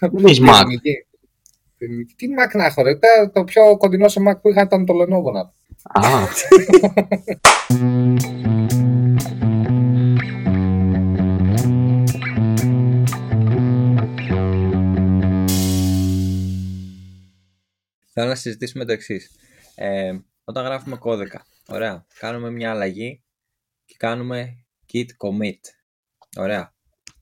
Εμείς Mac. Τι Mac να έχω ρε, το πιο κοντινό σε Mac που είχα ήταν το Lenovo να Α. Θέλω να συζητήσουμε το εξής. Ε, όταν γράφουμε κώδικα, ωραία, κάνουμε μια αλλαγή και κάνουμε git commit. Ωραία.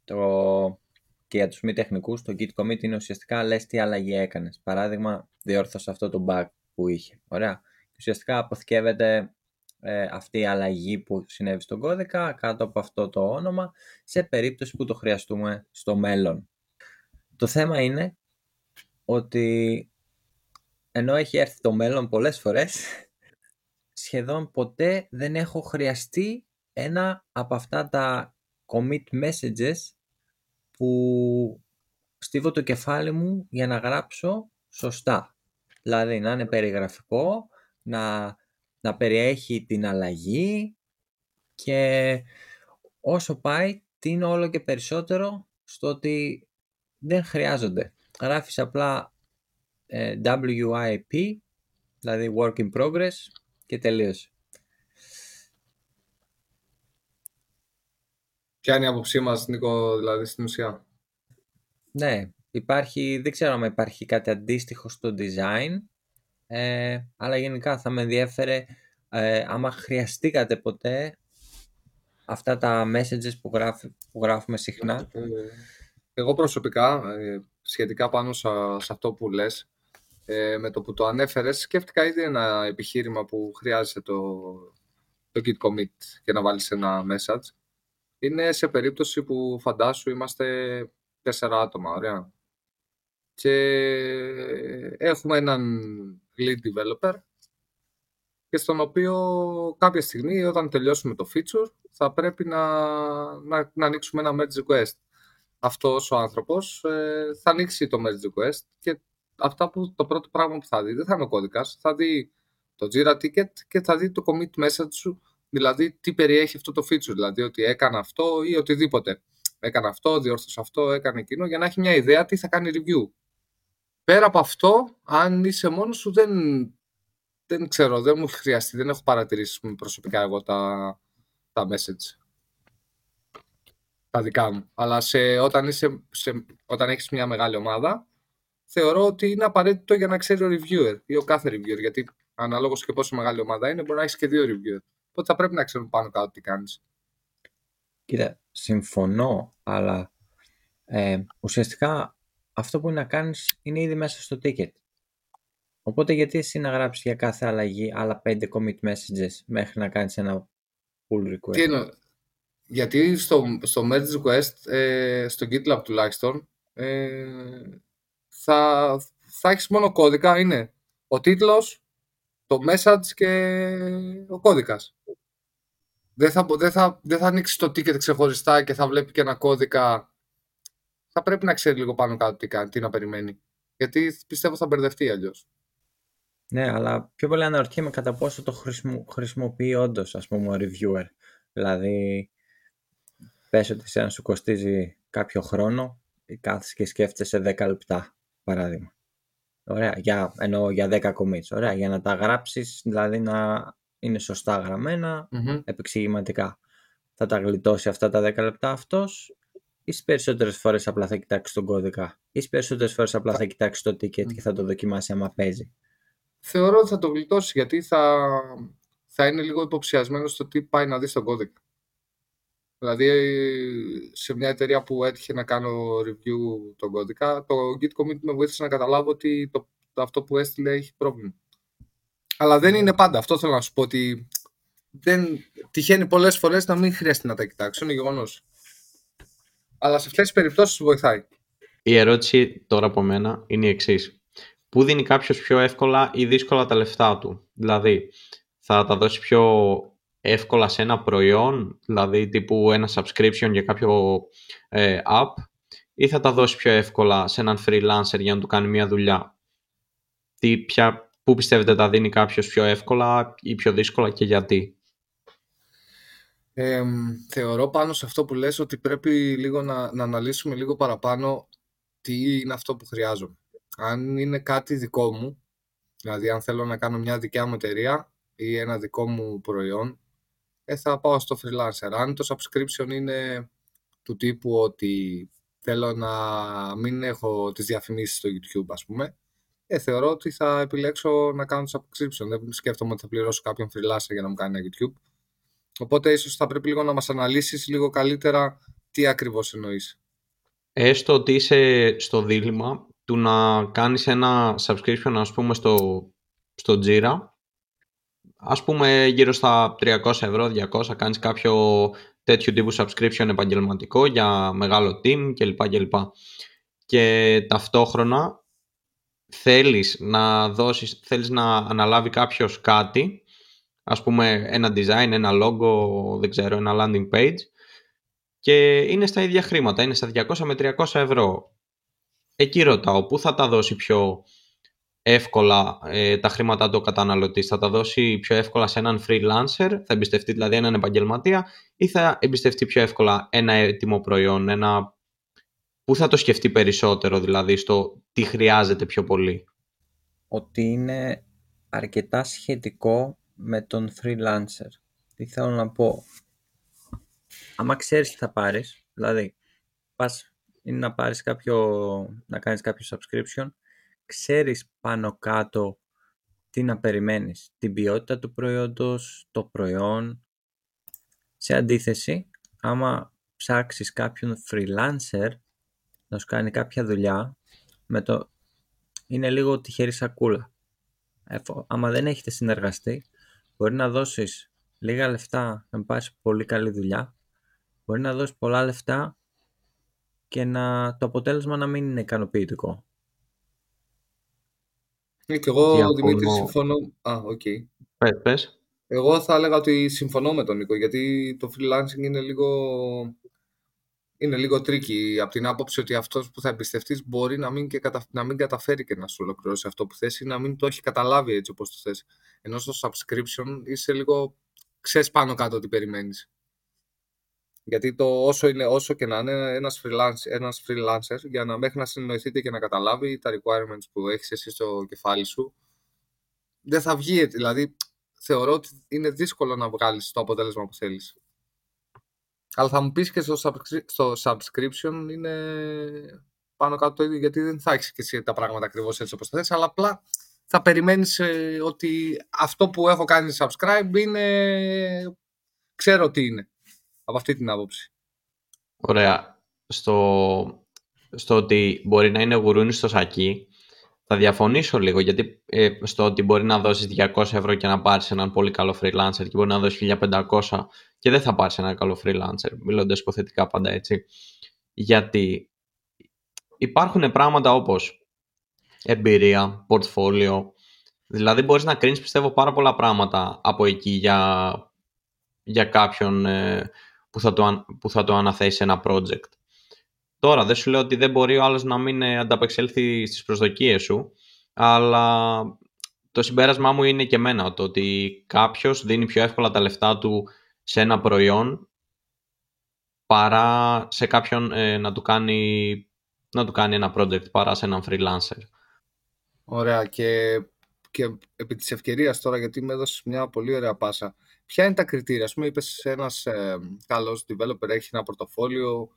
Το... Και για τους μη τεχνικούς, το git commit είναι ουσιαστικά λες τι αλλαγή έκανες. Παράδειγμα, διόρθωσα αυτό το bug που είχε. Ωραία. ουσιαστικά αποθηκεύεται ε, αυτή η αλλαγή που συνέβη στον κώδικα κάτω από αυτό το όνομα σε περίπτωση που το χρειαστούμε στο μέλλον. Το θέμα είναι ότι ενώ έχει έρθει το μέλλον πολλές φορές σχεδόν ποτέ δεν έχω χρειαστεί ένα από αυτά τα commit messages που στίβω το κεφάλι μου για να γράψω σωστά. Δηλαδή να είναι περιγραφικό, να, να περιέχει την αλλαγή και όσο πάει είναι όλο και περισσότερο στο ότι δεν χρειάζονται. Γράφεις απλά ε, WIP, δηλαδή Work in Progress και τελείωσε. Ποια είναι η άποψή μας, Νίκο, δηλαδή στην ουσία; Ναι, υπάρχει, δεν ξέρω αν υπάρχει κάτι αντίστοιχο στο design, ε, αλλά γενικά θα με ενδιέφερε ε, άμα χρειαστήκατε ποτέ αυτά τα messages που, που γράφουμε συχνά. Ε, εγώ προσωπικά, ε, σχετικά πάνω σε, αυτό που λες, με το που το ανέφερες, σκέφτηκα ήδη ένα επιχείρημα που χρειάζεται το, το git commit και να βάλεις ένα message είναι σε περίπτωση που φαντάσου είμαστε τέσσερα άτομα, ωραία. Και έχουμε έναν lead developer και στον οποίο κάποια στιγμή όταν τελειώσουμε το feature θα πρέπει να, να, να ανοίξουμε ένα merge request. Αυτός ο άνθρωπος ε, θα ανοίξει το merge request και αυτά που, το πρώτο πράγμα που θα δει δεν θα είναι ο κώδικας, θα δει το Jira ticket και θα δει το commit message σου δηλαδή τι περιέχει αυτό το feature, δηλαδή ότι έκανα αυτό ή οτιδήποτε. Έκανα αυτό, διόρθωσα αυτό, έκανε εκείνο, για να έχει μια ιδέα τι θα κάνει review. Πέρα από αυτό, αν είσαι μόνος σου, δεν, δεν ξέρω, δεν μου έχει χρειαστεί, δεν έχω παρατηρήσει προσωπικά εγώ τα, τα message. Τα δικά μου. Αλλά σε, όταν, είσαι, σε, όταν έχεις μια μεγάλη ομάδα, θεωρώ ότι είναι απαραίτητο για να ξέρει ο reviewer ή ο κάθε reviewer. Γιατί αναλόγως και πόσο μεγάλη ομάδα είναι, μπορεί να έχεις και δύο reviewer. Οπότε θα πρέπει να ξέρουν πάνω κάτω τι κάνεις. Κοίτα, συμφωνώ, αλλά ε, ουσιαστικά αυτό που είναι να κάνεις είναι ήδη μέσα στο ticket. Οπότε γιατί εσύ να γράψεις για κάθε αλλαγή άλλα 5 commit messages μέχρι να κάνεις ένα pull request; Τι εννοώ. Γιατί στο, στο merge request, ε, στο GitLab τουλάχιστον, ε, θα, θα έχεις μόνο κώδικα, είναι ο τίτλος, το message και ο κώδικας δεν θα, δεν θα, δεν θα ανοίξει το ticket ξεχωριστά και θα βλέπει και ένα κώδικα. Θα πρέπει να ξέρει λίγο πάνω κάτω τι κάνει, τι να περιμένει. Γιατί πιστεύω θα μπερδευτεί αλλιώς. Ναι, αλλά πιο πολύ αναρωτιέμαι κατά πόσο το χρησιμοποιεί όντως, ας πούμε, ο reviewer. Δηλαδή, πες ότι σε σου κοστίζει κάποιο χρόνο, κάθεσαι και σκέφτεσαι 10 λεπτά, παράδειγμα. Ωραία, για, εννοώ για 10 commits. Ωραία, για να τα γράψεις, δηλαδή να είναι σωστά γραμμένα, mm-hmm. επεξηγηματικά. Θα τα γλιτώσει αυτά τα 10 λεπτά αυτός ή στι περισσότερες φορές απλά θα κοιτάξει τον κώδικα, ή στι περισσότερες φορές απλά θα κοιτάξει το ticket και θα το δοκιμάσει άμα παίζει. Θεωρώ ότι θα το γλιτώσει γιατί θα, θα είναι λίγο υποψιασμένος στο τι πάει να δει στον κώδικα. Δηλαδή, σε μια εταιρεία που έτυχε να κάνω review τον κώδικα, το Git commit με βοήθησε να καταλάβω ότι το, αυτό που έστειλε έχει πρόβλημα. Αλλά δεν είναι πάντα. Αυτό θέλω να σου πω ότι δεν τυχαίνει πολλές φορές να μην χρειάζεται να τα κοιτάξω. Είναι γεγονός. Αλλά σε αυτές τις περιπτώσεις βοηθάει. Η ερώτηση τώρα από μένα είναι η εξής. Πού δίνει κάποιος πιο εύκολα ή δύσκολα τα λεφτά του; Δηλαδή, θα τα δώσει πιο εύκολα σε ένα προϊόν, δηλαδή τύπου ένα subscription για κάποιο ε, app, ή θα τα δώσει πιο εύκολα σε έναν freelancer για να του κάνει μια δουλειά; Τι, ποια, Πού πιστεύετε τα δίνει κάποιος πιο εύκολα ή πιο δύσκολα και γιατί; θεωρώ πάνω σε αυτό που λες ότι πρέπει λίγο να, να αναλύσουμε λίγο παραπάνω τι είναι αυτό που χρειάζομαι. Αν είναι κάτι δικό μου, δηλαδή αν θέλω να κάνω μια δικιά μου εταιρεία ή ένα δικό μου προϊόν, ε, θα πάω στο freelancer. Αν το subscription είναι του τύπου ότι θέλω να μην έχω τις διαφημίσεις στο YouTube, ας πούμε, ε, θεωρώ ότι θα επιλέξω να κάνω το subscription. Δεν σκέφτομαι ότι θα πληρώσω κάποιον freelancer για να μου κάνει ένα YouTube. Οπότε ίσως θα πρέπει λίγο να μας αναλύσεις λίγο καλύτερα τι ακριβώς εννοείς. Έστω ότι είσαι στο δίλημα του να κάνεις ένα subscription ας πούμε στο, στο Jira ας πούμε γύρω στα 300 ευρώ, 200 κάνεις κάποιο τέτοιο τύπου subscription επαγγελματικό για μεγάλο team κλπ. κλπ. Και ταυτόχρονα θέλεις να δώσεις, θέλεις να αναλάβει κάποιος κάτι, ας πούμε ένα design, ένα logo, δεν ξέρω, ένα landing page και είναι στα ίδια χρήματα, είναι στα 200 με 300 ευρώ. Εκεί ρωτάω, πού θα τα δώσει πιο εύκολα ε, τα χρήματα του καταναλωτή, θα τα δώσει πιο εύκολα σε έναν freelancer, θα εμπιστευτεί δηλαδή έναν επαγγελματία ή θα εμπιστευτεί πιο εύκολα ένα έτοιμο προϊόν, ένα Πού θα το σκεφτεί περισσότερο δηλαδή στο τι χρειάζεται πιο πολύ. Ότι είναι αρκετά σχετικό με τον freelancer. Τι θέλω να πω. Άμα ξέρεις τι θα πάρεις, δηλαδή πας είναι να πάρεις κάποιο, να κάνεις κάποιο subscription, ξέρεις πάνω κάτω τι να περιμένεις. Την ποιότητα του προϊόντος, το προϊόν. Σε αντίθεση, άμα ψάξεις κάποιον freelancer, να σου κάνει κάποια δουλειά, με το... είναι λίγο τυχερή σακούλα. Εφο... Άμα δεν έχετε συνεργαστεί, μπορεί να δώσεις λίγα λεφτά να πάρεις πολύ καλή δουλειά, μπορεί να δώσεις πολλά λεφτά και να... το αποτέλεσμα να μην είναι ικανοποιητικό. Ναι, και εγώ, Δημήτρη, συμφωνώ... Α, OK. Okay. Πες, πες. Εγώ θα έλεγα ότι συμφωνώ με τον Νίκο, γιατί το freelancing είναι λίγο είναι λίγο tricky από την άποψη ότι αυτός που θα εμπιστευτείς μπορεί να μην, και κατα... να μην καταφέρει και να σου ολοκληρώσει αυτό που θες ή να μην το έχει καταλάβει έτσι όπως το θες. Ενώ στο subscription είσαι λίγο, ξέρεις πάνω κάτω τι περιμένεις. Γιατί το όσο, είναι, όσο και να είναι ένας, freelance, ένας freelancer, για να μέχρι να συνεννοηθείτε και να καταλάβει τα requirements που έχεις εσύ στο κεφάλι σου, δεν θα βγει. Δηλαδή, θεωρώ ότι είναι δύσκολο να βγάλεις το αποτέλεσμα που θέλεις. Αλλά θα μου πεις και στο, στο subscription είναι πάνω κάτω το ίδιο, γιατί δεν θα έχεις και εσύ τα πράγματα ακριβώς έτσι όπως θες, αλλά απλά θα περιμένεις ε, ότι αυτό που έχω κάνει subscribe είναι... ξέρω τι είναι, από αυτή την άποψη. Ωραία. Στο, στο ότι μπορεί να είναι γουρούνι στο σακί, θα διαφωνήσω λίγο γιατί ε, στο ότι μπορεί να δώσεις 200 ευρώ και να πάρεις έναν πολύ καλό freelancer και μπορεί να δώσεις 1500 και δεν θα πάρεις έναν καλό freelancer, μιλώντας υποθετικά πάντα έτσι. Γιατί υπάρχουν πράγματα όπως εμπειρία, portfolio, δηλαδή μπορείς να κρίνεις πιστεύω πάρα πολλά πράγματα από εκεί για, για κάποιον ε, που, θα το, που θα το αναθέσει ένα project. Τώρα δεν σου λέω ότι δεν μπορεί ο άλλος να μην ε, ανταπεξέλθει στις προσδοκίες σου, αλλά το συμπέρασμά μου είναι και εμένα το ότι κάποιος δίνει πιο εύκολα τα λεφτά του σε ένα προϊόν παρά σε κάποιον ε, να, του κάνει, να του κάνει ένα project παρά σε έναν freelancer. Ωραία και, και επί της ευκαιρίας τώρα γιατί με έδωσες μια πολύ ωραία πάσα. Ποια είναι τα κριτήρια, ας πούμε είπες ένας ε, καλός developer έχει ένα πορτοφόλιο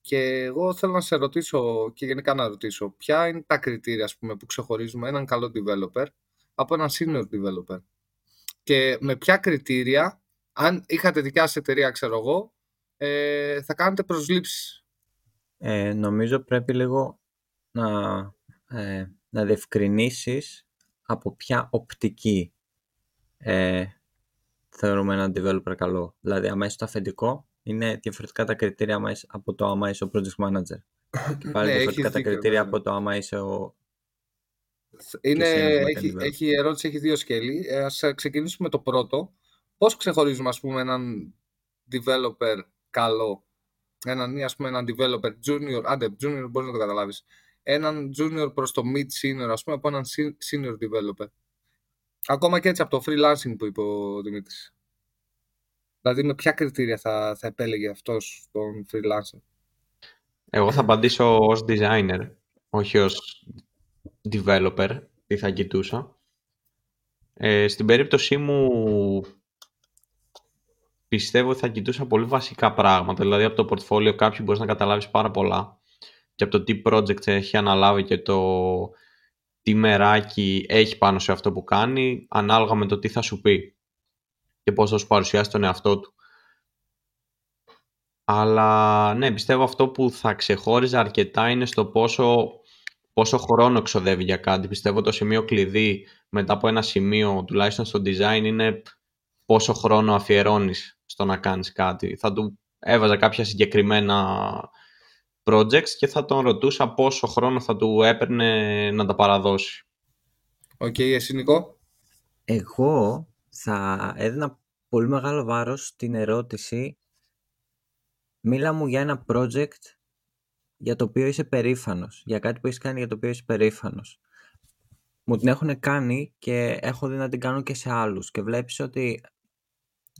και εγώ θέλω να σε ρωτήσω και γενικά να ρωτήσω ποια είναι τα κριτήρια ας πούμε, που ξεχωρίζουμε έναν καλό developer από έναν senior developer; Και με ποια κριτήρια, αν είχατε δικιά σας εταιρεία, ξέρω εγώ, ε, θα κάνετε προσλήψεις; Ε, νομίζω πρέπει λίγο να, ε, να διευκρινίσεις από ποια οπτική ε, θεωρούμε έναν developer καλό. Δηλαδή, άμα είσαι στο αφεντικό, είναι διαφορετικά τα κριτήρια από το άμα είσαι ο project manager. Και πάλι ναι, διαφορετικά τα κριτήρια από το άμα είσαι ο... Είναι, έχει, έχει, ερώτηση έχει δύο σκέλη. Ε, ας ξεκινήσουμε το πρώτο. Πώς ξεχωρίζουμε ας πούμε έναν developer καλό, έναν, ας πούμε, έναν developer junior, άντε junior μπορείς να το καταλάβεις, έναν junior προς το mid senior ας πούμε από έναν senior developer. Ακόμα και έτσι από το freelancing που είπε ο Δημήτρης. Δηλαδή με ποια κριτήρια θα, θα επέλεγε αυτός τον freelancer; Εγώ θα απαντήσω ως designer, όχι ως developer, τι θα κοιτούσα. Ε, στην περίπτωσή μου πιστεύω ότι θα κοιτούσα πολύ βασικά πράγματα. Δηλαδή από το portfolio κάποιου μπορείς να καταλάβεις πάρα πολλά και από το τι project έχει αναλάβει και το τι μεράκι έχει πάνω σε αυτό που κάνει ανάλογα με το τι θα σου πει και πώς θα σου παρουσιάσει τον εαυτό του. Αλλά ναι, πιστεύω αυτό που θα ξεχώριζε αρκετά είναι στο πόσο, πόσο χρόνο ξοδεύει για κάτι. Πιστεύω το σημείο κλειδί μετά από ένα σημείο, τουλάχιστον στο design, είναι πόσο χρόνο αφιερώνεις στο να κάνεις κάτι. Θα του έβαζα κάποια συγκεκριμένα projects και θα τον ρωτούσα πόσο χρόνο θα του έπαιρνε να τα παραδώσει. OK, okay, εσύ Νικό. Εγώ θα έδινα πολύ μεγάλο βάρος στην ερώτηση μίλα μου για ένα project για το οποίο είσαι περήφανος, για κάτι που έχεις κάνει για το οποίο είσαι περήφανος. Μου την έχουν κάνει και έχω δει να την κάνω και σε άλλους και βλέπεις ότι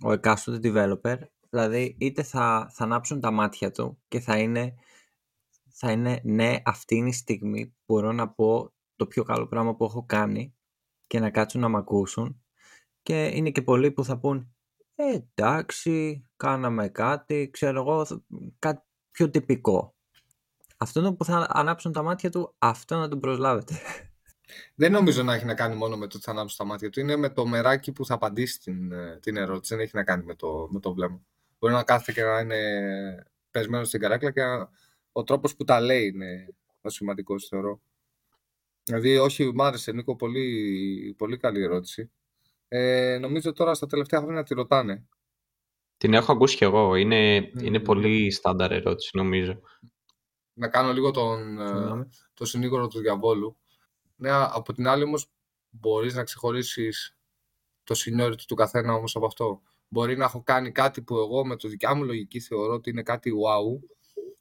ο εκάστοτε developer, δηλαδή είτε θα, θα ανάψουν τα μάτια του και θα είναι, θα είναι ναι αυτή είναι η στιγμή που μπορώ να πω το πιο καλό πράγμα που έχω κάνει και να κάτσουν να μ' ακούσουν και είναι και πολλοί που θα πούν ε, εντάξει, κάναμε κάτι, ξέρω εγώ, κάτι πιο τυπικό. Αυτό που θα ανάψουν τα μάτια του, αυτό να τον προσλάβετε. Δεν νομίζω να έχει να κάνει μόνο με το ότι θα ανάψουν τα μάτια του. Είναι με το μεράκι που θα απαντήσει την, ε, την ερώτηση. Δεν έχει να κάνει με το, με το βλέμμα. Μπορεί να κάθεται και να είναι πεσμένος στην καράκλα και ο τρόπος που τα λέει είναι ο σημαντικός, θεωρώ. Δηλαδή, όχι, μου άρεσε, Νίκο, πολύ, πολύ καλή ερώτηση. Ε, νομίζω τώρα στα τελευταία χρόνια τη ρωτάνε. Την έχω ακούσει κι εγώ. Είναι, είναι πολύ στάνταρ ερώτηση, νομίζω. Να κάνω λίγο τον, ε, το συνήγορο του διαβόλου. Ναι, από την άλλη όμως μπορείς να ξεχωρίσεις το seniority του καθένα όμως από αυτό. Μπορεί να έχω κάνει κάτι που εγώ με το δικιά μου λογική θεωρώ ότι είναι κάτι wow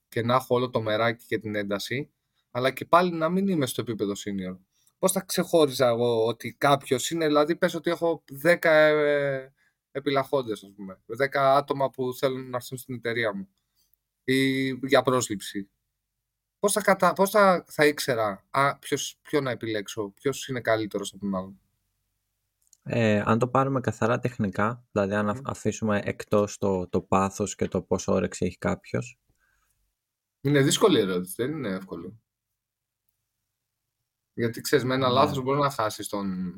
και να έχω όλο το μεράκι και την ένταση, αλλά και πάλι να μην είμαι στο επίπεδο senior. Πώς θα ξεχώριζα εγώ ότι κάποιος είναι, δηλαδή πες ότι έχω 10 ε, επιλαχόντες, ας πούμε, 10 άτομα που θέλουν να έρθουν στην εταιρεία μου ή για πρόσληψη. Πώς θα, κατα... πώς θα, θα ήξερα α, ποιος, ποιο να επιλέξω, ποιος είναι καλύτερος από τον άλλον; Ε, αν το πάρουμε καθαρά τεχνικά, δηλαδή αν αφήσουμε εκτός το, το πάθος και το πόσο όρεξη έχει κάποιος. Είναι δύσκολη ερώτηση, δεν είναι εύκολο. Γιατί ξέρεις, με ένα ναι. λάθος μπορείς να χάσεις τον,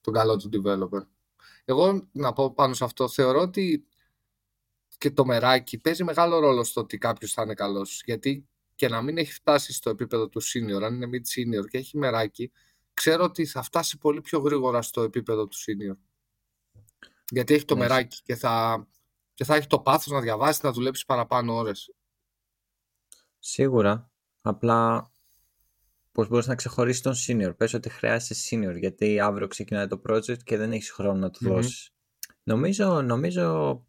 τον καλό του developer. Εγώ να πω πάνω σε αυτό, θεωρώ ότι και το μεράκι παίζει μεγάλο ρόλο στο ότι κάποιος θα είναι καλός. Γιατί και να μην έχει φτάσει στο επίπεδο του senior, αν είναι mid senior και έχει μεράκι, ξέρω ότι θα φτάσει πολύ πιο γρήγορα στο επίπεδο του senior. Γιατί έχει το ναι. μεράκι και θα, και θα έχει το πάθος να διαβάσεις, να δουλέψεις παραπάνω ώρες. Σίγουρα. Απλά πώς μπορείς να ξεχωρίσεις τον senior. Πες ότι χρειάζεσαι senior, γιατί αύριο ξεκινάει το project και δεν έχεις χρόνο να του mm δώσεις. Νομίζω, νομίζω,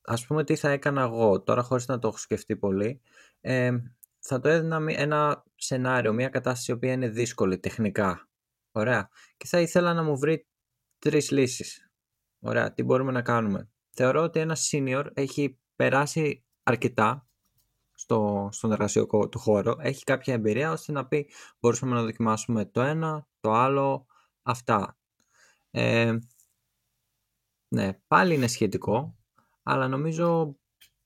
ας πούμε τι θα έκανα εγώ, τώρα χωρίς να το έχω σκεφτεί πολύ, ε, θα το έδινα ένα σενάριο, μια κατάσταση η οποία είναι δύσκολη τεχνικά. Ωραία. Και θα ήθελα να μου βρει τρεις λύσεις. Ωραία. Τι μπορούμε να κάνουμε. Θεωρώ ότι ένα senior έχει περάσει αρκετά στο, στον εργασιακό του χώρο, έχει κάποια εμπειρία ώστε να πει μπορούσαμε να δοκιμάσουμε το ένα, το άλλο, αυτά. Ε, ναι, πάλι είναι σχετικό, αλλά νομίζω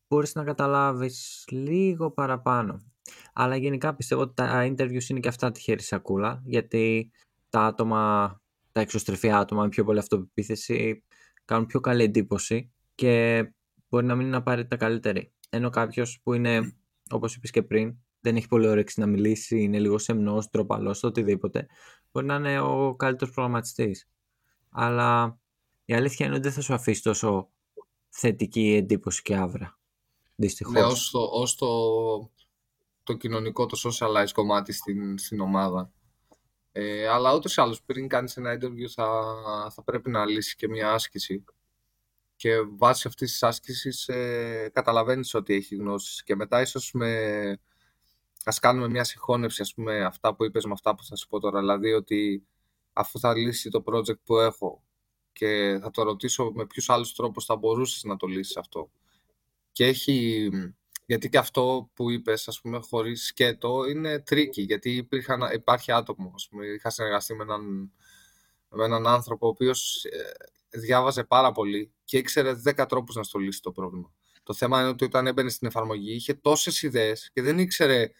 μπορείς να καταλάβεις λίγο παραπάνω. Αλλά γενικά πιστεύω ότι τα interviews είναι και αυτά τυχερή σακούλα, γιατί τα άτομα, τα εξωστρεφή άτομα με πιο πολύ αυτοπεποίθηση κάνουν πιο καλή εντύπωση και μπορεί να μην είναι απαραίτητα καλύτεροι. Ενώ κάποιος που είναι Όπως είπες και πριν, δεν έχει πολύ όρεξη να μιλήσει, είναι λίγο σεμνός, τροπαλό, οτιδήποτε. Μπορεί να είναι ο καλύτερος προγραμματιστής. Αλλά η αλήθεια είναι ότι δεν θα σου αφήσει τόσο θετική εντύπωση και άβρα. Δυστυχώς. Ναι, ως το, το, το κοινωνικό, το socialize κομμάτι στην, στην ομάδα. Ε, αλλά ούτως ή άλλως, πριν κάνεις ένα interview, θα, θα πρέπει να λύσεις και μια άσκηση και βάσει αυτής της άσκησης ε, καταλαβαίνεις ότι έχει γνώσεις και μετά ίσως με... ας κάνουμε μια συγχώνευση ας πούμε αυτά που είπες με αυτά που θα σου πω τώρα δηλαδή ότι αφού θα λύσει το project που έχω και θα το ρωτήσω με ποιους άλλους τρόπους θα μπορούσες να το λύσεις αυτό και έχει Γιατί και αυτό που είπες, ας πούμε, χωρίς σκέτο, είναι tricky. Γιατί υπήρχαν, υπάρχει άτομο, ας πούμε. Είχα συνεργαστεί με έναν, με έναν άνθρωπο, ο οποίος ε, διάβαζε πάρα πολύ και ήξερες 10 τρόπους να στο λύσεις το πρόβλημα. Το θέμα είναι ότι όταν έμπαινες στην εφαρμογή είχε τόσες ιδέες και δεν ήξερε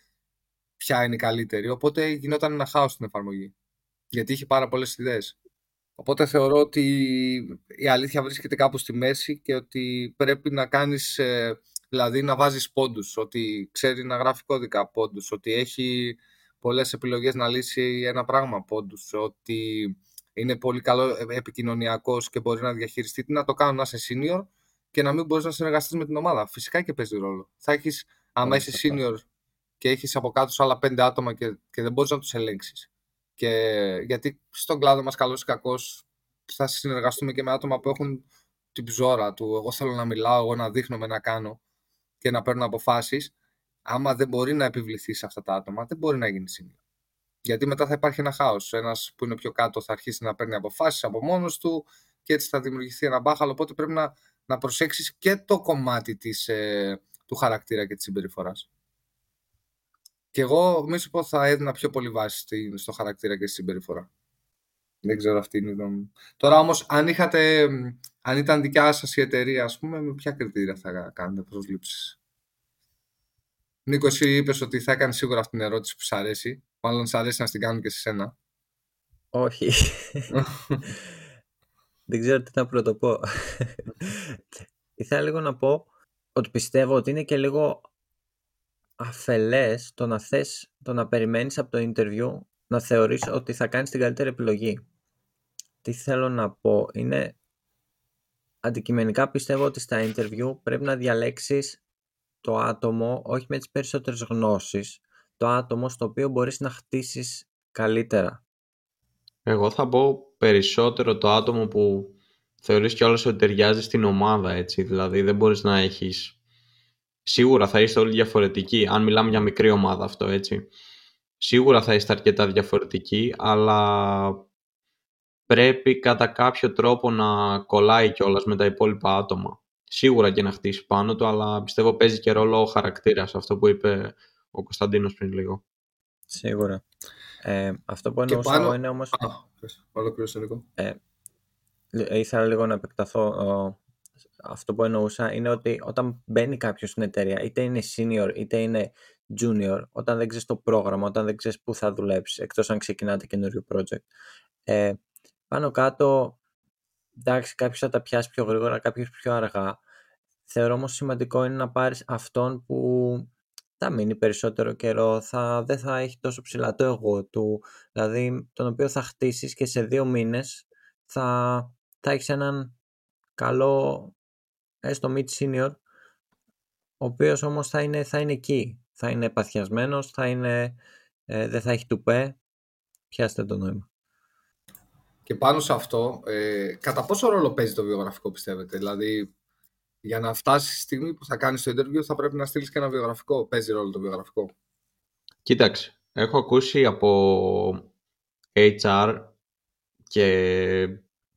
ποια είναι η καλύτερη, οπότε γινόταν ένα χάος στην εφαρμογή. Γιατί είχε πάρα πολλές ιδέες. Οπότε θεωρώ ότι η αλήθεια βρίσκεται κάπου στη μέση και ότι πρέπει να κάνεις, ε, δηλαδή να βάζεις πόντους, ότι ξέρει να γράφει κώδικα πόντους, ότι έχει πολλές επιλογές να λύσει ένα πράγμα πόντους, ότι είναι πολύ καλό ε, επικοινωνιακός και μπορείς να διαχειριστεί τι να το κάνω να είσαι senior και να μην μπορείς να συνεργαστείς με την ομάδα. Φυσικά και παίζει ρόλο. Θα έχεις, άμα είσαι senior και έχεις από κάτω άλλα πέντε άτομα και, και δεν μπορείς να τους ελέγξεις και γιατί στον κλάδο μας καλός ή κακός θα συνεργαστούμε και με άτομα που έχουν την ψώρα του εγώ θέλω να μιλάω, εγώ να δείχνω με να κάνω και να παίρνω αποφάσεις άμα δεν μπορεί να επιβληθείς σε αυτά τα άτομα δεν μπορεί να γίνεις σύνολο. Γιατί μετά θα υπάρχει ένα χάος. Ένας που είναι πιο κάτω θα αρχίσει να παίρνει αποφάσεις από μόνος του και έτσι θα δημιουργηθεί ένα μπάχαλο. Οπότε πρέπει να, να προσέξεις και το κομμάτι της, ε, του χαρακτήρα και της συμπεριφοράς. Και εγώ, μη σου πω, θα έδινα πιο πολύ βάση στο χαρακτήρα και στη συμπεριφορά. Δεν ξέρω αυτή είναι η γνώμη Τώρα όμως, αν, είχατε, αν ήταν δικιά σας η εταιρεία, ας πούμε, με ποια κριτήρια θα κάνετε προσλήψεις; Νίκος, εσύ είπες ότι θα έκανες σίγουρα αυτή την ερώτηση που σου αρέσει. Μάλλον σου αρέσει να την κάνουν και σε σένα. Όχι. Δεν ξέρω τι να πρωτοπώ. Ήθελα λίγο να πω ότι πιστεύω ότι είναι και λίγο αφελές το να θες, το να περιμένεις από το interview να θεωρείς ότι θα κάνεις την καλύτερη επιλογή. Τι θέλω να πω είναι αντικειμενικά πιστεύω ότι στα interview πρέπει να διαλέξεις το άτομο όχι με τις περισσότερες γνώσεις το άτομο στο οποίο μπορείς να χτίσεις καλύτερα. Εγώ θα πω περισσότερο το άτομο που θεωρείς κιόλας ότι ταιριάζει στην ομάδα έτσι δηλαδή δεν μπορείς να έχεις Σίγουρα θα είστε όλοι διαφορετικοί, αν μιλάμε για μικρή ομάδα αυτό, έτσι. Σίγουρα θα είστε αρκετά διαφορετικοί, αλλά πρέπει κατά κάποιο τρόπο να κολλάει κιόλας με τα υπόλοιπα άτομα. Σίγουρα και να χτίσει πάνω του, αλλά πιστεύω παίζει και ρόλο ο χαρακτήρας, αυτό που είπε ο Κωνσταντίνος πριν λίγο. Σίγουρα. Ε, αυτό που εννοούσα πάνω... είναι όμως... Α, ε, ήθελα λίγο να επεκταθώ αυτό που εννοούσα είναι ότι όταν μπαίνει κάποιος στην εταιρεία, είτε είναι senior είτε είναι junior, όταν δεν ξέρεις το πρόγραμμα, όταν δεν ξέρεις πού θα δουλέψεις, εκτός αν ξεκινάτε καινούριο project, ε, πάνω κάτω, εντάξει, κάποιος θα τα πιάσει πιο γρήγορα, κάποιος πιο αργά. Θεωρώ όμως σημαντικό είναι να πάρεις αυτόν που θα μείνει περισσότερο καιρό, θα, δεν θα έχει τόσο ψηλά το εγώ του, δηλαδή τον οποίο θα χτίσεις και σε δύο μήνες θα, θα έχεις έναν καλό έστω mid senior, ο οποίος όμως θα είναι, θα είναι εκεί. Θα είναι παθιασμένος, θα είναι, ε, δεν θα έχει τουπέ. Πιάστε το νόημα. Και πάνω σε αυτό, ε, κατά πόσο ρόλο παίζει το βιογραφικό πιστεύετε, δηλαδή για να φτάσει στη στιγμή που θα κάνεις το interview θα πρέπει να στείλεις και ένα βιογραφικό. Παίζει ρόλο το βιογραφικό; Κοίταξε, έχω ακούσει από HR και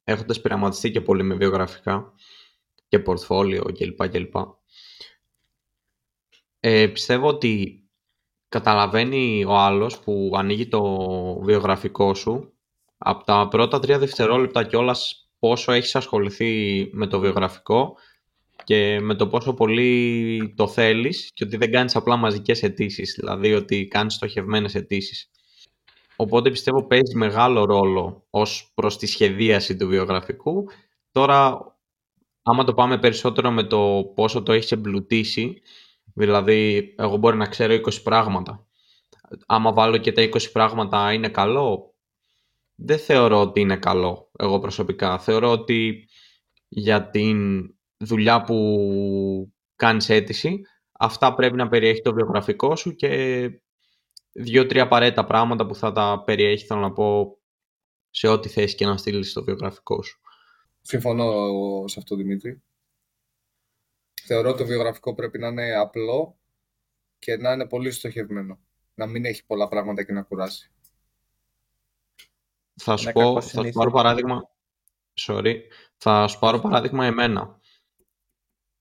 έχοντας πειραματιστεί και πολύ με βιογραφικά και πορτφόλιο κλπ. κλπ. Ε, πιστεύω ότι καταλαβαίνει ο άλλος που ανοίγει το βιογραφικό σου από τα πρώτα τρία δευτερόλεπτα κιόλας πόσο έχεις ασχοληθεί με το βιογραφικό και με το πόσο πολύ το θέλεις και ότι δεν κάνεις απλά μαζικές αιτήσεις, δηλαδή ότι κάνεις στοχευμένες αιτήσεις. Οπότε πιστεύω παίζει μεγάλο ρόλο ως προς τη σχεδίαση του βιογραφικού. Τώρα άμα το πάμε περισσότερο με το πόσο το έχεις εμπλουτίσει, δηλαδή εγώ μπορεί να ξέρω 20 πράγματα. Άμα βάλω και τα 20 πράγματα είναι καλό, δεν θεωρώ ότι είναι καλό εγώ προσωπικά. Θεωρώ ότι για την δουλειά που κάνεις αίτηση, αυτά πρέπει να περιέχει το βιογραφικό σου και δύο-τρία απαραίτητα πράγματα που θα τα περιέχει, θέλω να πω, σε ό,τι θέση και να στείλεις το βιογραφικό σου. Συμφωνώ σε αυτό, Δημήτρη. Θεωρώ ότι το βιογραφικό πρέπει να είναι απλό και να είναι πολύ στοχευμένο. Να μην έχει πολλά πράγματα και να κουράσει. Θα σου πω, θα σου πάρω παράδειγμα. Sorry. Θα σου πάρω παράδειγμα εμένα.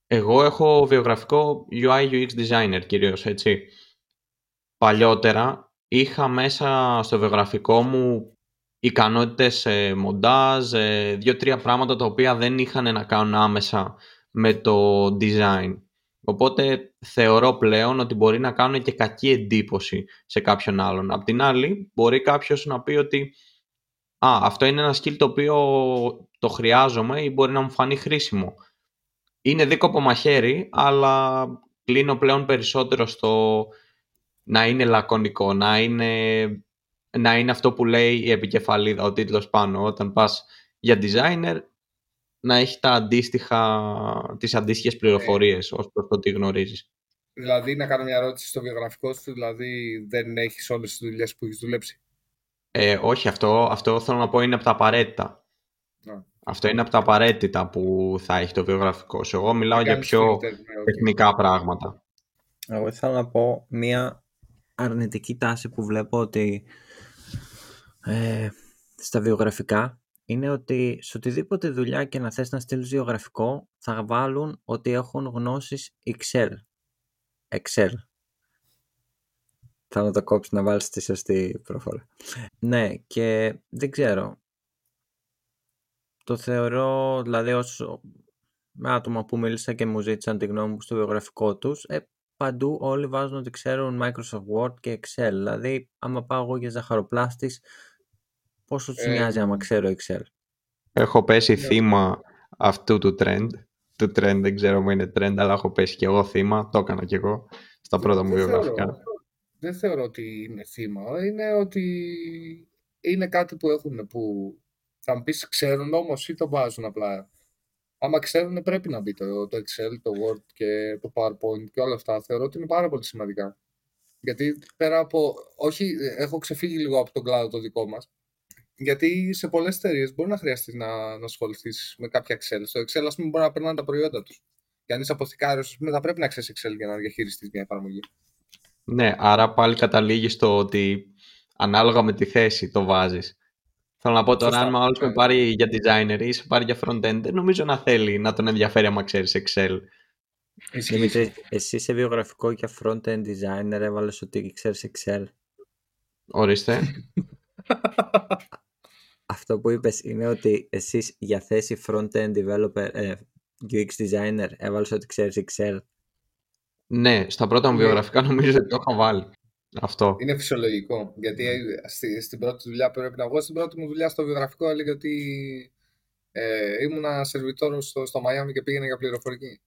Εγώ έχω βιογραφικό UI UX designer κυρίως, έτσι. Παλιότερα είχα μέσα στο βιογραφικό μου ικανότητες ε, μοντάζ, ε, δύο-τρία πράγματα τα οποία δεν είχαν να κάνουν άμεσα με το design. Οπότε θεωρώ πλέον ότι μπορεί να κάνουν και κακή εντύπωση σε κάποιον άλλον. Απ' την άλλη, μπορεί κάποιος να πει ότι «Α, αυτό είναι ένα skill το οποίο το χρειάζομαι ή μπορεί να μου φανεί χρήσιμο». Είναι δίκοπο μαχαίρι, αλλά κλίνω πλέον περισσότερο στο να είναι λακωνικό, να είναι, να είναι αυτό που λέει η επικεφαλίδα, ο τίτλος πάνω. Όταν πας για designer, να έχει τα αντίστοιχα, τις αντίστοιχες πληροφορίες ως προς το τι γνωρίζεις. Δηλαδή, να κάνω μια ερώτηση στο βιογραφικό σου, δηλαδή δεν έχεις όλες τις δουλειές που έχεις δουλέψει; Ε, όχι, αυτό, αυτό θέλω να πω είναι από τα απαραίτητα. Να. Αυτό είναι από τα απαραίτητα που θα έχει το βιογραφικό σου. Εγώ μιλάω Να για κάνεις πιο filter, ναι, οκ. τεχνικά πράγματα. Εγώ ήθελα να πω μία αρνητική τάση που βλέπω ότι ε, στα βιογραφικά είναι ότι σε οτιδήποτε δουλειά και να θες να στείλεις βιογραφικό θα βάλουν ότι έχουν γνώσεις Excel. Excel. Θα να το κόψεις να βάλεις τη σωστή προφορά. Ναι, και δεν ξέρω. Το θεωρώ, δηλαδή, όσο με άτομα που μίλησα και μου ζήτησαν τη γνώμη μου στο βιογραφικό τους, ε, παντού όλοι βάζουν ότι ξέρουν Microsoft Word και Excel. Δηλαδή, άμα πάω εγώ για ζαχαροπλάστης, πόσο τους Ε, νοιάζει άμα ξέρω Excel; Έχω πέσει Ναι. θύμα αυτού του trend. Του trend δεν ξέρω αν είναι trend, αλλά έχω πέσει και εγώ θύμα. Το έκανα και εγώ στα πρώτα μου Δεν βιογραφικά. Θεωρώ- Δεν θεωρώ ότι είναι θύμα. Είναι ότι είναι κάτι που έχουν που θα μου πεις ξέρουν όμως ή το βάζουν απλά. Άμα ξέρουν πρέπει να μπει το, το Excel, το Word και το PowerPoint και όλα αυτά. Θεωρώ ότι είναι πάρα πολύ σημαντικά. Γιατί πέρα από... Όχι, έχω ξεφύγει λίγο από τον κλάδο το δικό μας. Γιατί σε πολλές εταιρείες μπορεί να χρειαστεί να, να ασχοληθείς με κάποια Excel. Στο Excel, ας πούμε, μπορεί να περνάνε τα προϊόντα τους. Και αν είσαι αποθηκάριος, ας πούμε, θα πρέπει να ξέρεις Excel για να διαχειριστείς μια εφαρμογή. Ναι, άρα πάλι καταλήγεις στο ότι ανάλογα με τη θέση το βάζεις. Θέλω να πω τώρα, Σωστά. αν όλος με Ναι. πάρει για designer ή σε πάρει για front-end, δεν νομίζω να θέλει να τον ενδιαφέρει άμα ξέρεις Excel. Δημήτρη, εσύ σε βιογραφικό για front-end designer έβαλες ότι ξέρεις Excel. Ορίστε. Αυτό που είπες είναι ότι εσείς για θέση front-end developer, ε, UX designer έβαλες ότι ξέρεις Excel. Ναι, στα πρώτα μου Ναι. βιογραφικά νομίζω ότι το είχα βάλει. Αυτό. Είναι φυσιολογικό. Γιατί ε, στη, στην πρώτη δουλειά που πρέπει να βγω, στην πρώτη μου δουλειά στο βιογραφικό έλεγε ότι ε, ήμουνα σερβιτόρος στο, στο Μαϊάμι και πήγαινε για πληροφορική.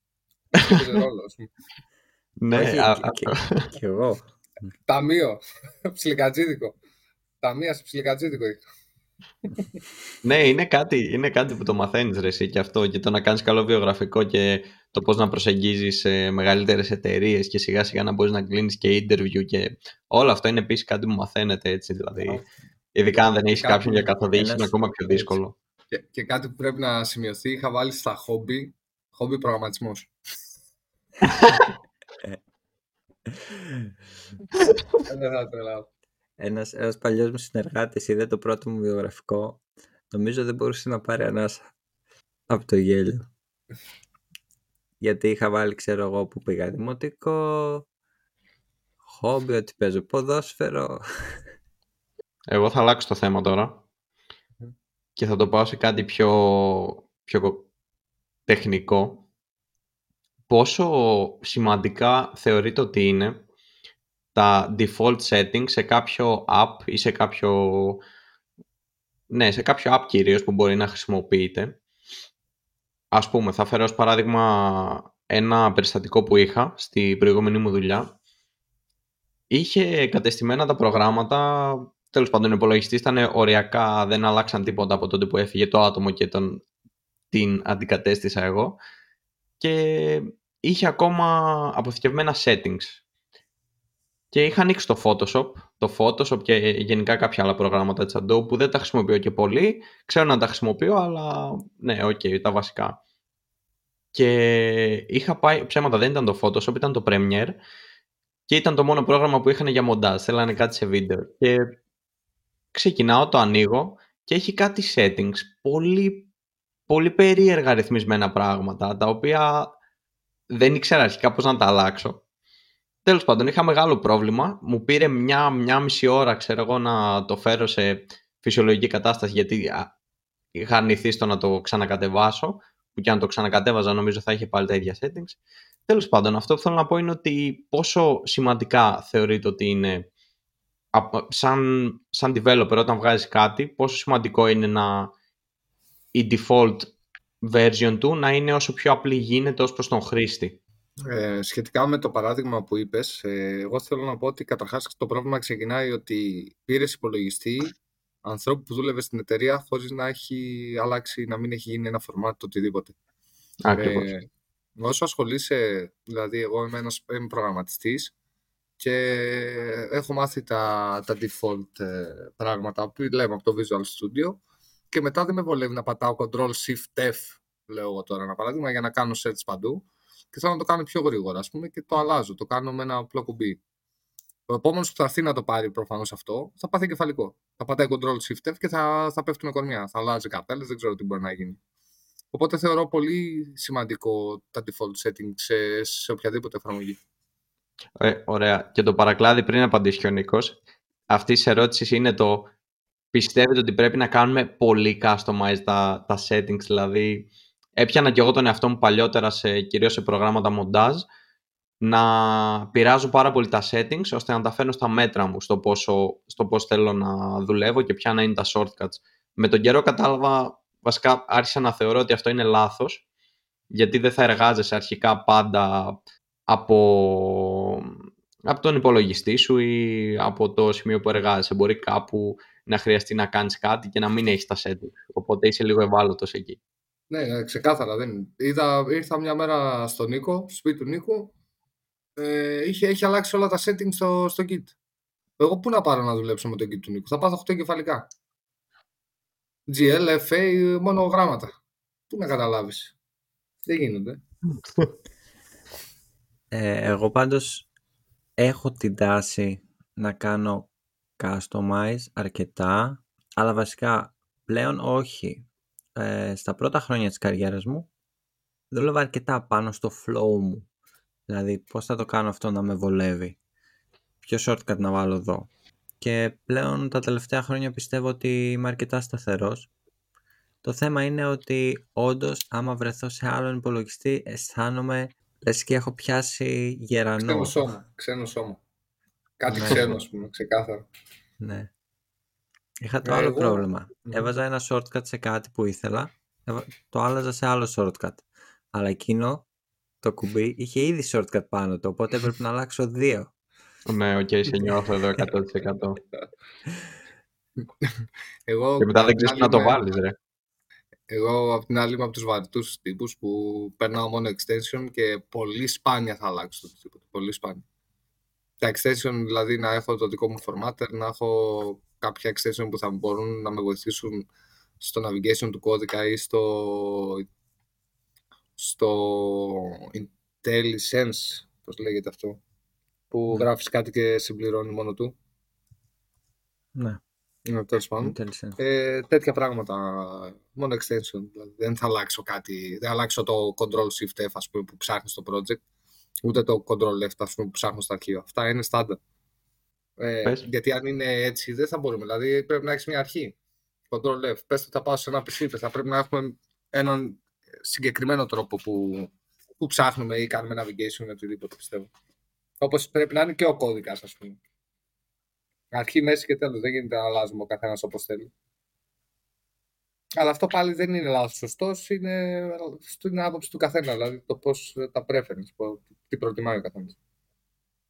Αυτό παίζει ρόλο, ας πούμε. Ναι, Όχι, α- και, αυτό. και- και εγώ. Ταμείο. Ψιλικατζίδικο. Ταμεία σε ψιλικατζίδικο. Ναι, είναι κάτι, είναι κάτι που το μαθαίνεις ρε εσύ και αυτό και το να κάνεις καλό βιογραφικό και το πώς να προσεγγίζεις σε μεγαλύτερες εταιρείες και σιγά σιγά να μπορείς να κλείνεις και interview και όλο αυτό είναι επίσης κάτι που μαθαίνετε έτσι δηλαδή. Ειδικά αν δεν έχεις Κάτι- κάποιον για καθοδήγηση ένας- είναι ακόμα πιο έτσι. δύσκολο. Και, και κάτι που πρέπει να σημειωθεί, είχα βάλει στα χόμπι, χόμπι προγραμματισμός. Ε, Δεν θα τρελάω. Ένας, ένας παλιός μου συνεργάτης είδε το πρώτο μου βιογραφικό. Νομίζω δεν μπορούσε να πάρει ανάσα από το γέλιο. Γιατί είχα βάλει, ξέρω εγώ, που πήγα δημοτικό, χόμπι, ότι παίζω ποδόσφαιρο. Εγώ θα αλλάξω το θέμα τώρα και θα το πάω σε κάτι πιο, πιο τεχνικό. Πόσο σημαντικά θεωρείτε ότι είναι τα default settings σε κάποιο app ή σε κάποιο, ναι, σε κάποιο app κυρίως που μπορεί να χρησιμοποιείτε. Ας πούμε, θα φέρω ως παράδειγμα ένα περιστατικό που είχα στη προηγούμενη μου δουλειά. Είχε κατεστημένα τα προγράμματα, τέλος πάντων ο υπολογιστής ήταν οριακά, δεν αλλάξαν τίποτα από τότε που έφυγε το άτομο και τον, την αντικατέστησα εγώ και είχε ακόμα αποθηκευμένα settings. Και είχα ανοίξει το Photoshop, το Photoshop και γενικά κάποια άλλα προγράμματα της Adobe που δεν τα χρησιμοποιώ και πολύ. Ξέρω να τα χρησιμοποιώ, αλλά ναι, οκ, τα βασικά. Και είχα πάει, ψέματα δεν ήταν το Photoshop, ήταν το Premiere και ήταν το μόνο πρόγραμμα που είχαν για μοντάζ, θέλανε κάτι σε βίντεο. Και ξεκινάω, το ανοίγω και έχει κάτι settings, πολύ, πολύ περίεργα ρυθμισμένα πράγματα, τα οποία δεν ήξερα αρχικά πώς να τα αλλάξω. Τέλος πάντων, είχα μεγάλο πρόβλημα. Μου πήρε μια, μια μισή ώρα, ξέρω εγώ, να το φέρω σε φυσιολογική κατάσταση, γιατί είχα αρνηθεί στο να το ξανακατεβάσω, που και αν το ξανακατέβαζα νομίζω θα είχε πάλι τα ίδια settings. Τέλος πάντων, αυτό που θέλω να πω είναι ότι πόσο σημαντικά θεωρείτε ότι είναι σαν, σαν developer όταν βγάζεις κάτι, πόσο σημαντικό είναι να η default version του να είναι όσο πιο απλή γίνεται ως προς τον χρήστη. Ε, σχετικά με το παράδειγμα που είπες, ε, εγώ θέλω να πω ότι καταρχάς το πρόβλημα ξεκινάει ότι πήρες υπολογιστή ανθρώπου που δούλευε στην εταιρεία χωρίς να έχει αλλάξει, να μην έχει γίνει ένα format το οτιδήποτε. Ακριβώς. Ε, όσο ασχολείσαι, δηλαδή εγώ είμαι ένας είμαι προγραμματιστής και έχω μάθει τα, τα default ε, πράγματα που λέμε από το Visual Studio και μετά δεν με βολεύει να πατάω Ctrl Shift F, λέω εγώ τώρα ένα παράδειγμα, για να κάνω search παντού και θέλω να το κάνω πιο γρήγορα, ας πούμε, και το αλλάζω, το κάνω με ένα απλό κουμπί. Ο επόμενος που θα έρθει να το πάρει προφανώς αυτό θα πάθει κεφαλικό. Θα πατάει Ctrl Shift F και θα, θα πέφτουν κορμιά. Θα αλλάζει καπέλε, δεν ξέρω τι μπορεί να γίνει. Οπότε θεωρώ πολύ σημαντικό τα default settings σε, σε οποιαδήποτε εφαρμογή. Ε, ωραία. Και το παρακλάδι πριν απαντήσει και ο Νίκος, αυτή της ερώτησης είναι το πιστεύετε ότι πρέπει να κάνουμε πολύ customize τα, τα settings, δηλαδή έπιανα και εγώ τον εαυτό μου παλιότερα σε, κυρίως σε προγράμματα montage να πειράζω πάρα πολύ τα settings ώστε να τα φέρνω στα μέτρα μου στο, πόσο, στο πώς θέλω να δουλεύω και ποια να είναι τα shortcuts. Με τον καιρό κατάλαβα, βασικά άρχισα να θεωρώ ότι αυτό είναι λάθος γιατί δεν θα εργάζεσαι αρχικά πάντα από, από τον υπολογιστή σου ή από το σημείο που εργάζεσαι. Μπορεί κάπου να χρειαστεί να κάνεις κάτι και να μην έχεις τα settings. Οπότε είσαι λίγο ευάλωτος εκεί. Ναι, ναι ξεκάθαρα. Δεν. Είδα, ήρθα μια μέρα στον Νίκο, στο σπίτι του Νίκου ε, είχε, έχει αλλάξει όλα τα settings στο, στο kit. Εγώ πού να πάρω να δουλέψω με το kit του Νίκου. Θα πάθω 8 κεφαλικά. GL, FA, μόνο γράμματα. Πού να καταλάβεις. Δεν γίνονται. Ε, εγώ πάντως έχω την τάση να κάνω customize αρκετά, αλλά βασικά πλέον όχι. Ε, στα πρώτα χρόνια της καριέρας μου δούλευα αρκετά πάνω στο flow μου. Δηλαδή πώς θα το κάνω αυτό να με βολεύει; Ποιο shortcut να βάλω εδώ; Και πλέον τα τελευταία χρόνια πιστεύω ότι είμαι αρκετά σταθερός. Το θέμα είναι ότι όντως άμα βρεθώ σε άλλον υπολογιστή αισθάνομαι λες και έχω πιάσει γερανό. Ξένο σώμα. Ξένο σώμα. Κάτι ναι. ξένο, ας πούμε, ξεκάθαρα. Ναι. Είχα το ε, άλλο πρόβλημα. Έβαζα ένα shortcut σε κάτι που ήθελα, το άλλαζα σε άλλο shortcut. Αλλά εκείνο το κουμπί είχε ήδη shortcut πάνω του, οπότε έπρεπε να αλλάξω δύο. Ναι, OK, okay, σε νιώθω εδώ 100%. Εγώ, και μετά δεν ξέρεις να το βάλεις, ρε. Εγώ απ' την άλλη είμαι από τους βαρετούς τύπους που περνάω μόνο extension και πολύ σπάνια θα αλλάξω το τίποτα. Πολύ σπάνια. Τα extension δηλαδή να έχω το δικό μου formatter, να έχω κάποια extension που θα μπορούν να με βοηθήσουν στο navigation του κώδικα ή στο στο IntelliSense, πώς λέγεται αυτό, που mm. γράφεις κάτι και συμπληρώνει μόνο του. Ναι. Ναι, τέλος πάντων. Ε, τέτοια πράγματα, μόνο extension. Δηλαδή, δεν θα αλλάξω κάτι, δεν αλλάξω το Control-Shift F ας πούμε, που ψάχνει στο project, ούτε το Control-F ας πούμε, που ψάχνω στο αρχείο. Αυτά είναι στάντα. Ε, γιατί αν είναι έτσι δεν θα μπορούμε. Δηλαδή πρέπει να έχεις μια αρχή. Control-F. Πες ότι θα πάω σε ένα PC, θα πρέπει να έχουμε έναν συγκεκριμένο τρόπο που, που ψάχνουμε ή κάνουμε navigation ή οτιδήποτε πιστεύω. Όπως πρέπει να είναι και ο κώδικας ας πούμε. Αρχή, μέση και τέλος. Δεν γίνεται να αλλάζουμε ο καθένας όπως θέλει. Αλλά αυτό πάλι δεν είναι λάθος σωστός, είναι στην άποψη του καθένα, δηλαδή το πώς τα preference, τι προτιμάει ο καθένας.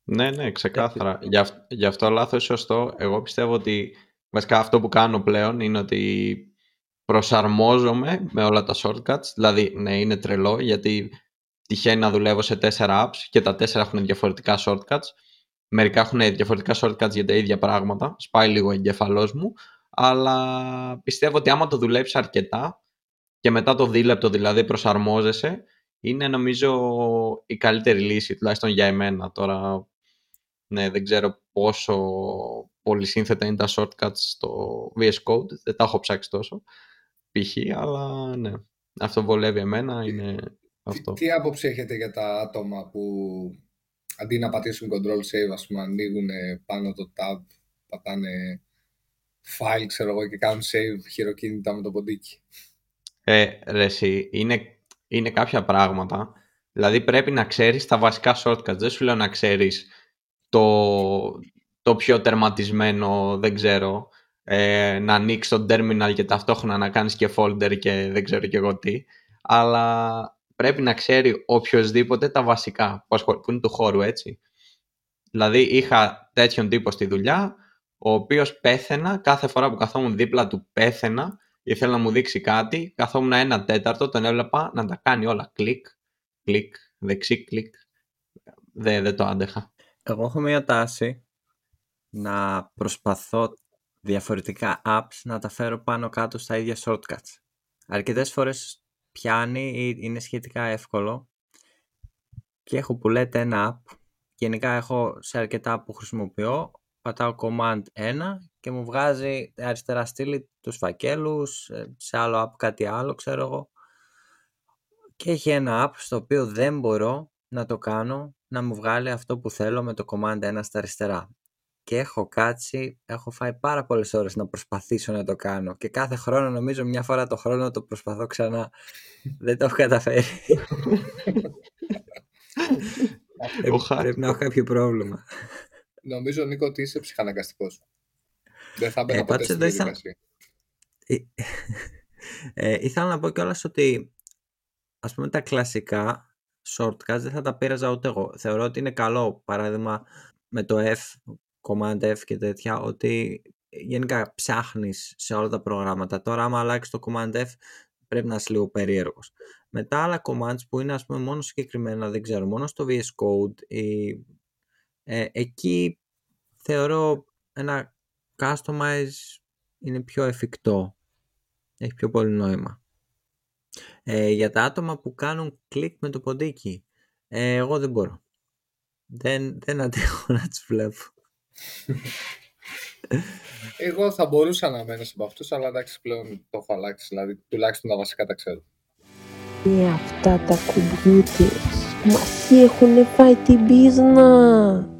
Ναι, ναι, ξεκάθαρα. Γι' αυτό, γι αυτό λάθος σωστό. Εγώ πιστεύω ότι βασικά αυτό που κάνω πλέον είναι ότι προσαρμόζομαι με όλα τα shortcuts. Δηλαδή, ναι, είναι τρελό γιατί τυχαίνει να δουλεύω σε τέσσερα apps και τα τέσσερα έχουν διαφορετικά shortcuts. Μερικά έχουν διαφορετικά shortcuts για τα ίδια πράγματα. Σπάει λίγο ο εγκεφαλό μου. Αλλά πιστεύω ότι άμα το δουλέψει αρκετά και μετά το δίλεπτο δηλαδή προσαρμόζεσαι, είναι νομίζω η καλύτερη λύση, τουλάχιστον για εμένα. Τώρα, ναι, δεν ξέρω πόσο πολύ σύνθετα είναι τα shortcuts στο VS Code, δεν τα έχω ψάξει τόσο π.χ. Αλλά ναι, αυτό βολεύει εμένα, είναι αυτό. Τι, τι άποψη έχετε για τα άτομα που αντί να πατήσουν control save, ας πούμε, ανοίγουν πάνω το tab, πατάνε file, ξέρω εγώ, και κάνουν save χειροκίνητα με το ποντίκι; Ε, ρε, εσύ, είναι, είναι κάποια πράγματα. Δηλαδή πρέπει να ξέρεις τα βασικά shortcuts. Δεν σου λέω να ξέρεις το, το πιο τερματισμένο, δεν ξέρω, ε, να ανοίξει το terminal και ταυτόχρονα να κάνεις και folder και δεν ξέρω και εγώ τι. Αλλά πρέπει να ξέρει οποιοδήποτε τα βασικά που είναι του χώρου, έτσι. Δηλαδή είχα τέτοιον τύπο στη δουλειά, ο οποίος πέθαινα, κάθε φορά που καθόμουν δίπλα του πέθαινα, ήθελα να μου δείξει κάτι, καθόμουν ένα τέταρτο, τον έβλεπα να τα κάνει όλα κλικ, κλικ, δεξί κλικ. Δεν, δεν το άντεχα. Εγώ έχω μια τάση να προσπαθώ διαφορετικά apps να τα φέρω πάνω κάτω στα ίδια shortcuts. Αρκετές φορές πιάνει ή είναι σχετικά εύκολο και έχω που λέτε ένα app. Γενικά έχω σε αρκετά που χρησιμοποιώ, πατάω command 1 και μου βγάζει αριστερά στήλη τους φακέλους, ε, σε άλλο app κάτι άλλο ξέρω εγώ. Και έχει ένα app στο οποίο δεν μπορώ να το κάνω να μου βγάλει αυτό που θέλω με το command 1 στα αριστερά και έχω κάτσει, έχω φάει πάρα πολλές ώρες να προσπαθήσω να το κάνω και κάθε χρόνο νομίζω μια φορά το χρόνο το προσπαθώ ξανά. Δεν το έχω καταφέρει. ε, πρέπει να έχω κάποιο πρόβλημα. Νομίζω, Νίκο, ότι είσαι ψυχαναγκαστικός. Δεν θα μπαίνα ε, ποτέ στην διαδικασία. Ε, ε, ήθελα να πω κιόλας ότι ας πούμε τα κλασικά shortcuts δεν θα τα πείραζα ούτε εγώ. Θεωρώ ότι είναι καλό, παράδειγμα με το F Command F και τέτοια, ότι γενικά ψάχνεις σε όλα τα προγράμματα. Τώρα άμα αλλάξεις το Command F πρέπει να είσαι λίγο περίεργος. Μετά άλλα commands που είναι ας πούμε μόνο συγκεκριμένα, δεν ξέρω, μόνο στο VS Code ή, ε, εκεί θεωρώ ένα customize είναι πιο εφικτό. Έχει πιο πολύ νόημα. Ε, για τα άτομα που κάνουν κλικ με το ποντίκι, ε, εγώ δεν μπορώ. Δεν, δεν αντέχω να τους βλέπω. Εγώ θα μπορούσα να μένω από αυτούς, αλλά εντάξει πλέον το έχω αλλάξει. Δηλαδή, τουλάχιστον τα βασικά τα ξέρω. Και αυτά τα κουμπιούτερ μας έχουν φάει την πίσνα.